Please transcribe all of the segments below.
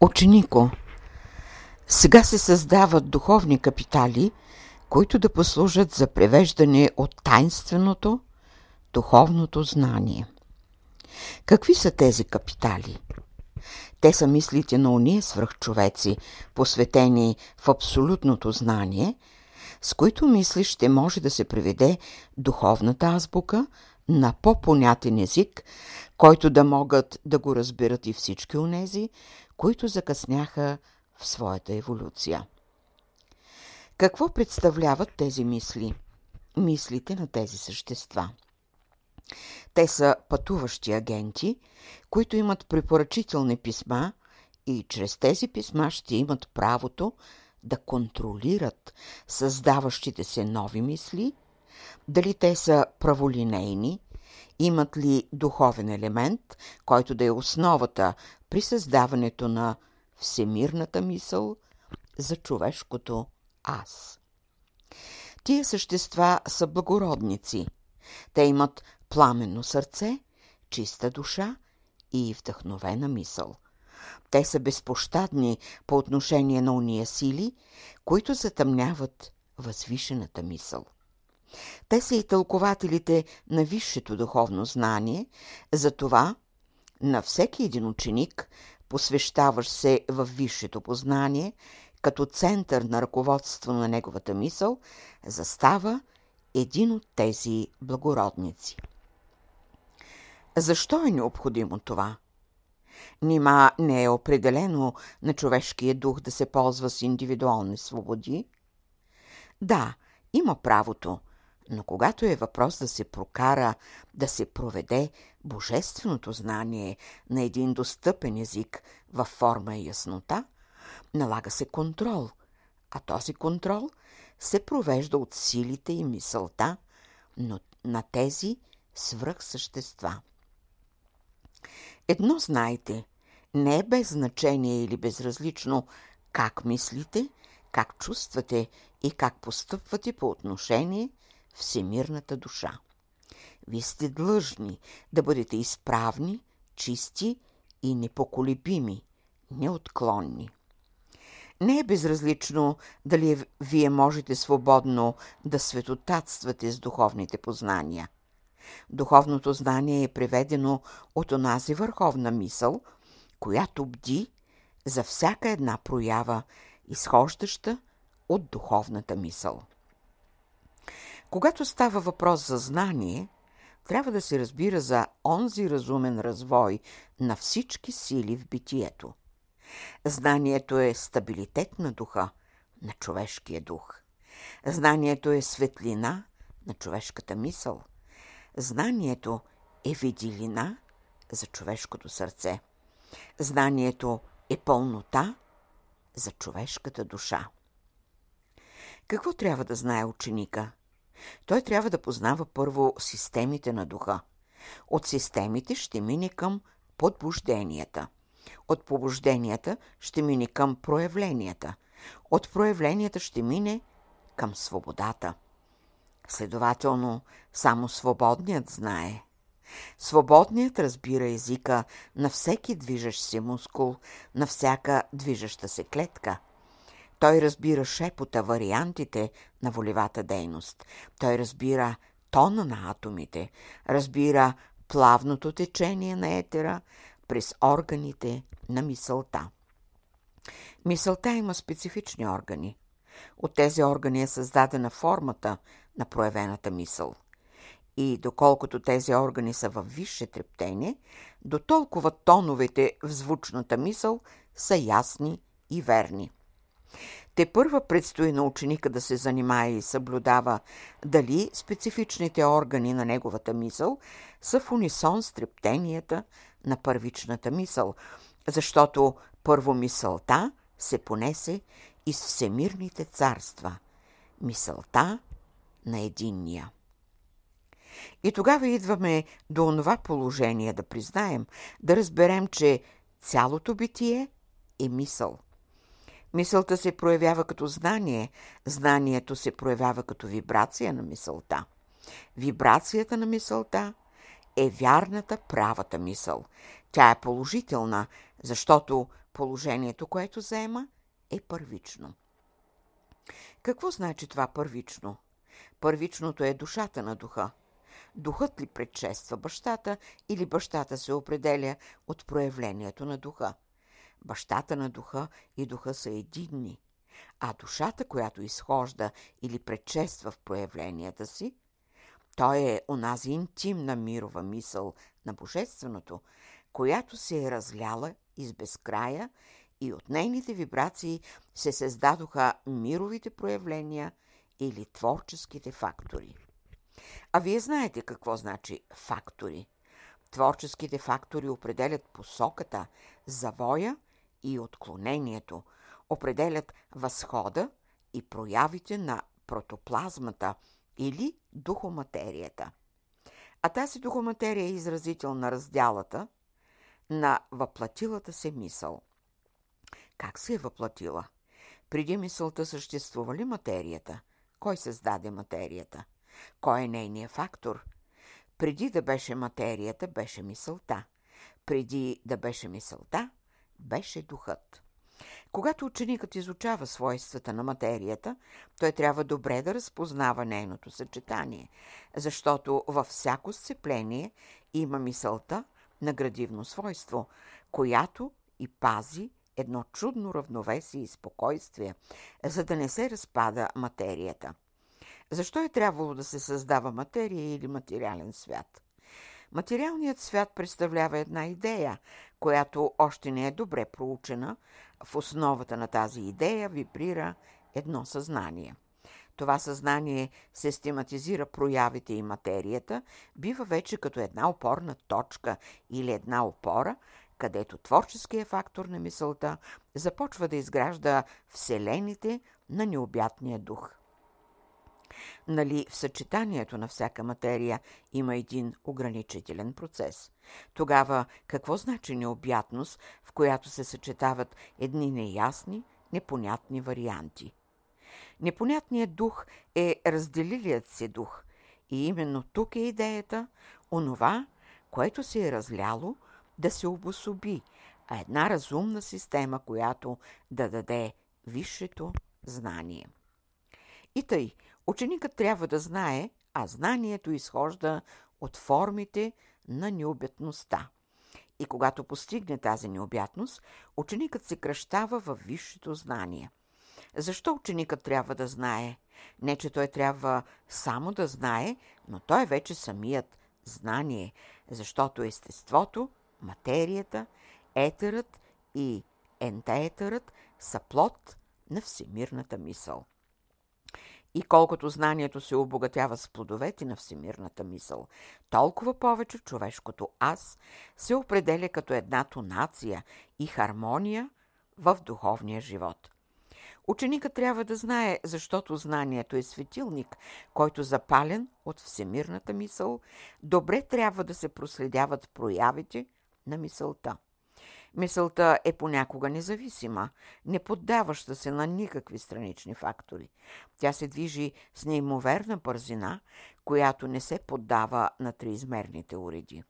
Ученико, сега се създават духовни капитали, които да послужат за превеждане от тайнственото, духовното знание. Какви са тези капитали? Те са мислите на уния свръхчовеци, посветени в абсолютното знание, с които мисли ще може да се приведе духовната азбука на по-понятен език, който да могат да го разберат и всички онези, които закъсняха в своята еволюция. Какво представляват тези мисли? Мислите на тези същества. Те са пътуващи агенти, които имат препоръчителни писма и чрез тези писма ще имат правото да контролират създаващите се нови мисли, дали те са праволинейни, имат ли духовен елемент, който да е основата при създаването на всемирната мисъл за човешкото аз. Тия същества са благородници. Те имат пламенно сърце, чиста душа и вдъхновена мисъл. Те са безпощадни по отношение на уния сили, които затъмняват възвишената мисъл. Те са и тълкователите на висшето духовно знание, затова на всеки един ученик, посвещаващ се в висшето познание, като център на ръководство на неговата мисъл, застава един от тези благородници. Защо е необходимо това? Нима не е определено на човешкия дух да се ползва с индивидуални свободи? Да, има правото, но когато е въпрос да се прокара, да се проведе божественото знание на един достъпен език във форма и яснота, налага се контрол, а този контрол се провежда от силите и мисълта но на тези свръхсъщества. Едно знайте, не е без значение или безразлично как мислите, как чувствате и как постъпвате по отношение всемирната душа. Вие сте длъжни да бъдете изправни, чисти и непоколебими, неотклонни. Не е безразлично дали вие можете свободно да светотатствате с духовните познания. Духовното знание е преведено от онази върховна мисъл, която бди за всяка една проява, изхождаща от духовната мисъл. Когато става въпрос за знание, трябва да се разбира за онзи разумен развой на всички сили в битието. Знанието е стабилитет на духа, на човешкия дух. Знанието е светлина на човешката мисъл. Знанието е виделина за човешкото сърце. Знанието е пълнота за човешката душа. Какво трябва да знае ученика? Той трябва да познава първо системите на духа. От системите ще мине към подбужденията. От побужденията ще мине към проявленията. От проявленията ще мине към свободата. Следователно, само свободният знае. Свободният разбира езика на всеки движещ се мускул, на всяка движеща се клетка – той разбира шепота, вариантите на волевата дейност. Той разбира тона на атомите, разбира плавното течение на етера през органите на мисълта. Мисълта има специфични органи. От тези органи е създадена формата на проявената мисъл. И доколкото тези органи са във висше трептение, до толкова тоновете в звучната мисъл са ясни и верни. Те първа предстои на ученика да се занимае и съблюдава дали специфичните органи на неговата мисъл са в унисон с трептенията на първичната мисъл, защото първо мисълта се понесе из всемирните царства, мисълта на единния. И тогава идваме до онова положение да признаем, да разберем, че цялото битие е мисъл – Мисълта се проявява като знание, знанието се проявява като вибрация на мисълта. Вибрацията на мисълта е вярната правата мисъл. Тя е положителна, защото положението, което заема, е първично. Какво значи това първично? Първичното е душата на духа. Духът ли предшества бащата или бащата се определя от проявлението на духа? Бащата на духа и духа са единни, а душата, която изхожда или предшества в проявленията си, той е онази интимна мирова мисъл на Божественото, която се е разляла из безкрая и от нейните вибрации се създадоха мировите проявления или творческите фактори. А вие знаете какво значи фактори. Творческите фактори определят посоката, завоя и отклонението, определят възхода и проявите на протоплазмата или духоматерията. А тази духоматерия е изразител на раздялата на въплатилата се мисъл. Как се е въплатила? Преди мисълта съществува ли материята? Кой създаде материята? Кой е нейният фактор? Преди да беше материята, беше мисълта. Преди да беше мисълта, беше духът. Когато ученикът изучава свойствата на материята, той трябва добре да разпознава нейното съчетание, защото във всяко сцепление има мисълта на градивно свойство, която и пази едно чудно равновесие и спокойствие, за да не се разпада материята. Защо е трябвало да се създава материя или материален свят? Материалният свят представлява една идея, която още не е добре проучена. В основата на тази идея вибрира едно съзнание. Това съзнание систематизира проявите и материята, бива вече като една опорна точка или една опора, където творческия фактор на мисълта започва да изгражда вселените на необятния дух. Нали в съчетанието на всяка материя има един ограничителен процес. Тогава какво значи необятност, в която се съчетават едни неясни, непонятни варианти? Непонятният дух е разделилият се дух и именно тук е идеята, онова, което се е разляло, да се обособи, а една разумна система, която да даде висшето знание. И тъй, ученикът трябва да знае, а знанието изхожда от формите на необятността. И когато постигне тази необятност, ученикът се кръщава във висшето знание. Защо ученикът трябва да знае? Не, че той трябва само да знае, но той е вече самият знание, защото естеството материята, етерът и ентаетърът са плод на всемирната мисъл. И колкото знанието се обогатява с плодовете на всемирната мисъл, толкова повече човешкото аз се определя като една тонация и хармония в духовния живот. Ученикът трябва да знае, защото знанието е светилник, който запален от всемирната мисъл, добре трябва да се проследяват проявите на мисълта. Мисълта е понякога независима, не поддаваща се на никакви странични фактори. Тя се движи с неимоверна бързина, която не се поддава на триизмерните уреди.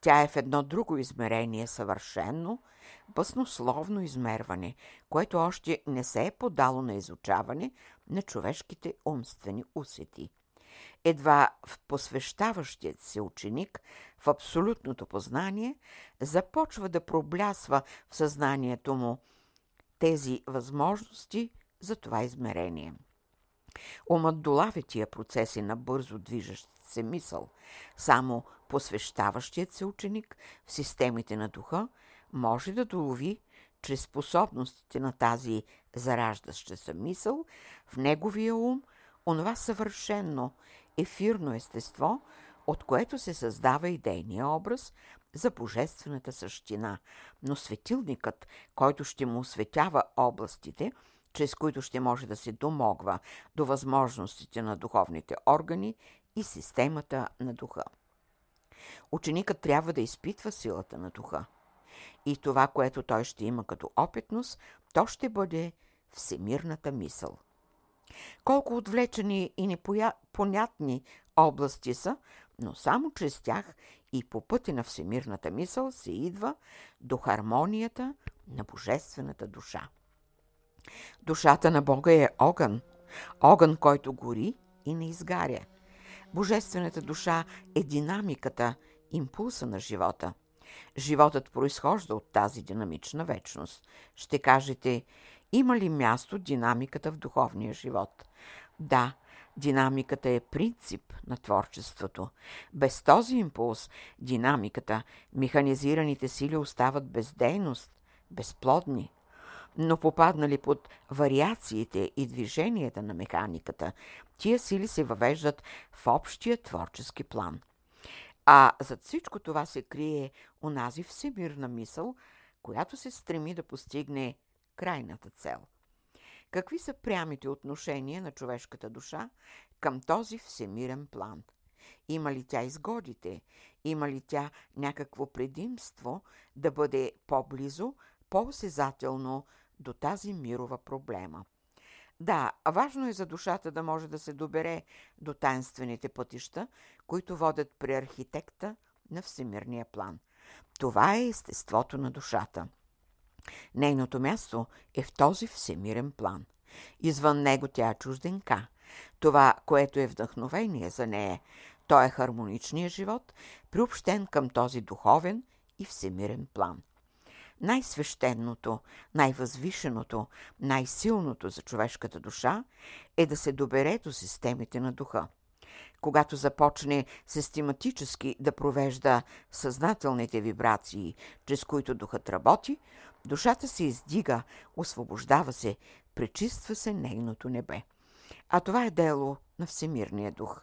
Тя е в едно друго измерение съвършенно, баснословно измерване, което още не се е подало на изучаване на човешките умствени усети. Едва в посвещаващият се ученик в абсолютното познание започва да проблясва в съзнанието му тези възможности за това измерение. Умът долавя тия процеси на бързо движещ се мисъл. Само посвещаващият се ученик в системите на духа може да долови чрез способностите на тази зараждаща се мисъл в неговия ум онова съвършенно ефирно естество, от което се създава идейния образ за божествената същина, но светилникът, който ще му осветява областите, чрез които ще може да се домогва до възможностите на духовните органи и системата на духа. Ученикът трябва да изпитва силата на духа. И това, което той ще има като опитност, то ще бъде всемирната мисъл. Колко отвлечени и непонятни области са, но само чрез тях и по пътя на всемирната мисъл се идва до хармонията на божествената душа. Душата на Бога е огън, огън, който гори и не изгаря. Божествената душа е динамиката, импулса на живота. Животът произхожда от тази динамична вечност. Ще кажете, има ли място динамиката в духовния живот? Да, динамиката е принцип на творчеството. Без този импулс, динамиката, механизираните сили остават бездейност, безплодни. Но попаднали под вариациите и движенията на механиката, тия сили се въвеждат в общия творчески план. А зад всичко това се крие онази всемирна мисъл, която се стреми да постигне крайната цел. Какви са прямите отношения на човешката душа към този всемирен план? Има ли тя изгодите? Има ли тя някакво предимство да бъде по-близо, по-осезателно до тази мирова проблема? Да, важно е за душата да може да се добере до таинствените пътища, които водят при архитекта на всемирния план. Това е естеството на душата – Нейното място е в този всемирен план. Извън него тя е чужденка. Това, което е вдъхновение за нея, то е хармоничният живот, приобщен към този духовен и всемирен план. Най-свещеното, най-възвишеното, най-силното за човешката душа е да се добере до системите на духа – когато започне систематически да провежда съзнателните вибрации, чрез които духът работи, душата се издига, освобождава се, пречиства се нейното небе. А това е дело на Всемирния дух.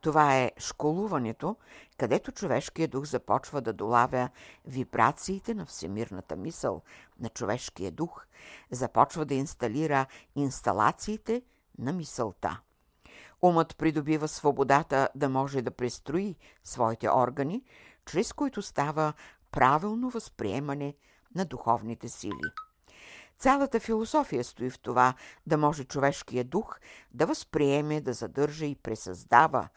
Това е школуването, където човешкият дух започва да долавя вибрациите на всемирната мисъл на човешкия дух, започва да инсталира инсталациите на мисълта. Умът придобива свободата да може да престрои своите органи, чрез които става правилно възприемане на духовните сили. Цялата философия стои в това да може човешкия дух да възприеме, да задържа и пресъздава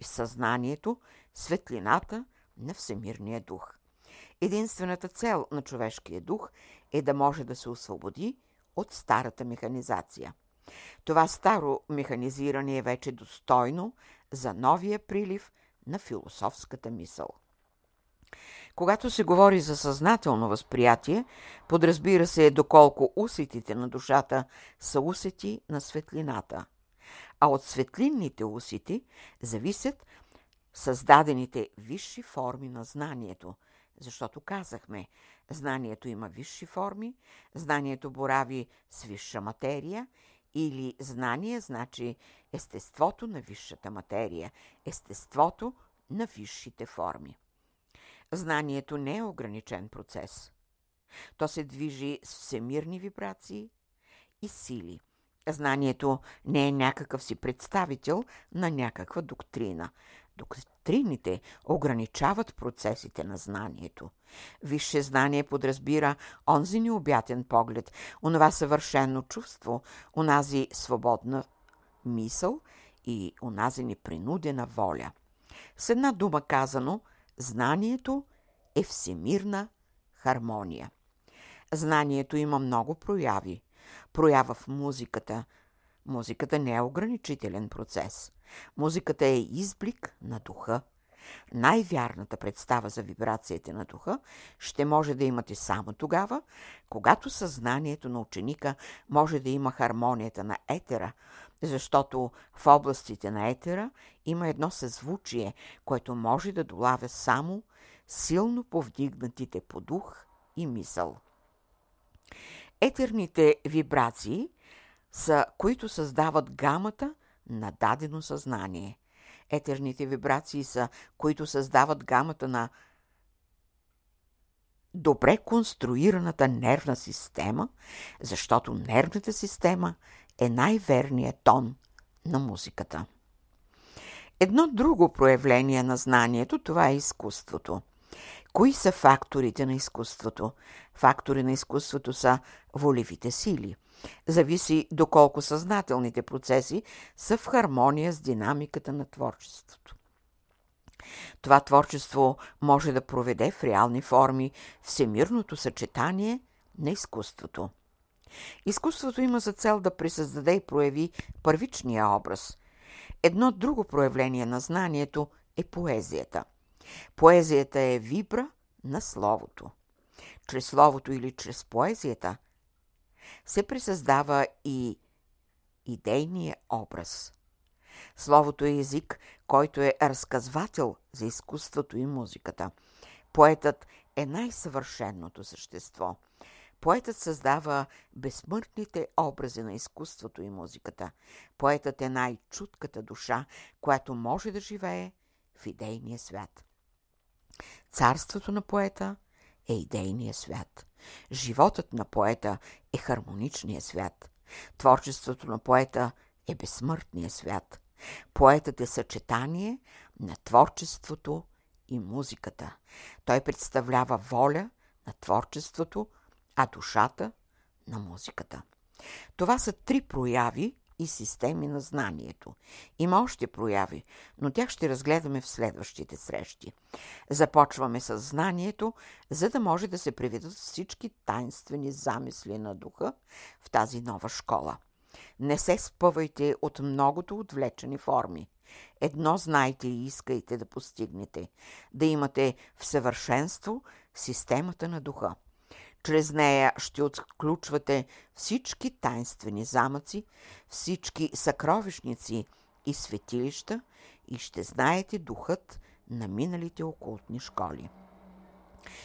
в съзнанието светлината на Всемирния дух. Единствената цел на човешкия дух е да може да се освободи от старата механизация – това старо механизиране е вече достойно за новия прилив на философската мисъл. Когато се говори за съзнателно възприятие, подразбира се доколко усетите на душата са усети на светлината, а от светлинните усети зависят създадените висши форми на знанието, защото казахме, знанието има висши форми, знанието борави с висша материя или знание значи естеството на висшата материя, естеството на висшите форми. Знанието не е ограничен процес. То се движи с всемирни вибрации и сили. Знанието не е някакъв си представител на някаква доктрина. Доктрините ограничават процесите на знанието. Висше знание подразбира онзи необятен поглед, онова съвършено чувство, онази свободна мисъл и онази непринудена воля. С една дума казано, знанието е всемирна хармония. Знанието има много прояви. Проява в музиката. Музиката не е ограничителен процес. Музиката е изблик на духа. Най-вярната представа за вибрациите на духа ще може да имате само тогава, когато съзнанието на ученика може да има хармонията на етера, защото в областите на етера има едно съзвучие, което може да долавя само силно повдигнатите по дух и мисъл. Етерните вибрации са, които създават гамата на дадено съзнание. Етерните вибрации са, които създават гамата на добре конструираната нервна система, защото нервната система е най-верният тон на музиката. Едно друго проявление на знанието това е изкуството – Кои са факторите на изкуството? Фактори на изкуството са волевите сили. Зависи доколко съзнателните процеси са в хармония с динамиката на творчеството. Това творчество може да проведе в реални форми всемирното съчетание на изкуството. Изкуството има за цел да присъздаде и прояви първичния образ. Едно друго проявление на знанието е поезията. Поезията е вибра на словото. Чрез словото или чрез поезията се присъздава и идейния образ. Словото е език, който е разказвател за изкуството и музиката. Поетът е най-съвършенното същество. Поетът създава безсмъртните образи на изкуството и музиката. Поетът е най-чутката душа, която може да живее в идейния свят. Царството на поета е идейния свят. Животът на поета е хармоничния свят. Творчеството на поета е безсмъртния свят. Поетът е съчетание на творчеството и музиката. Той представлява воля на творчеството, а душата на музиката. Това са три прояви и системи на знанието. Има още прояви, но тях ще разгледаме в следващите срещи. Започваме с знанието, за да може да се приведат всички тайнствени замисли на духа в тази нова школа. Не се спъвайте от многото отвлечени форми. Едно знайте и искайте да постигнете – да имате в съвършенство системата на духа. Чрез нея ще отключвате всички тайнствени замъци, всички съкровищници и светилища и ще знаете духът на миналите окултни школи.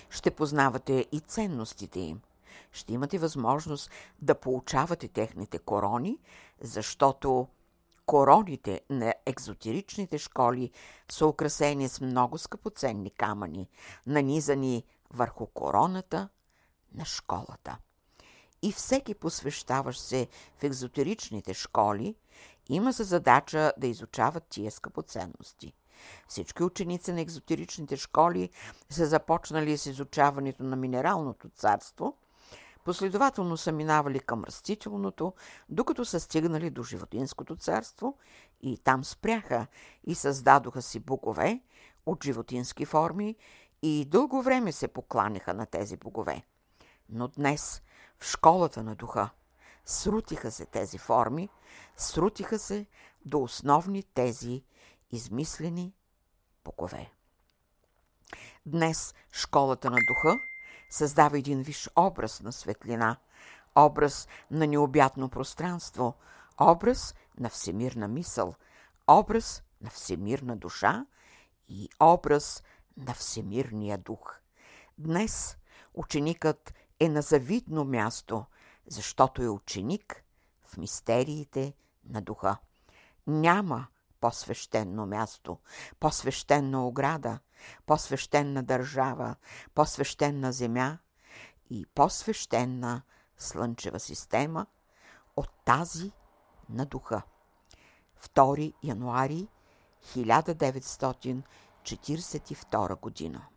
Ще познавате и ценностите им. Ще имате възможност да получавате техните корони, защото короните на екзотеричните школи са украсени с много скъпоценни камъни, нанизани върху короната на школата. И всеки посвещаващ се в екзотеричните школи има за задача да изучават тия скъпоценности. Всички ученици на екзотеричните школи са започнали с изучаването на минералното царство, последователно са минавали към растителното, докато са стигнали до животинското царство и там спряха и създадоха си богове от животински форми и дълго време се покланяха на тези богове. Но днес в школата на духа срутиха се тези форми, срутиха се до основни тези измислени богове. Днес школата на духа създава един виш образ на светлина, образ на необятно пространство, образ на всемирна мисъл, образ на всемирна душа и образ на всемирния дух. Днес ученикът е на завидно място, защото е ученик в мистериите на духа. Няма по-свещено място, по-свещена ограда, по-свещена държава, по-свещена земя и по-свещена слънчева система от тази на духа. 2 януари 1942 година.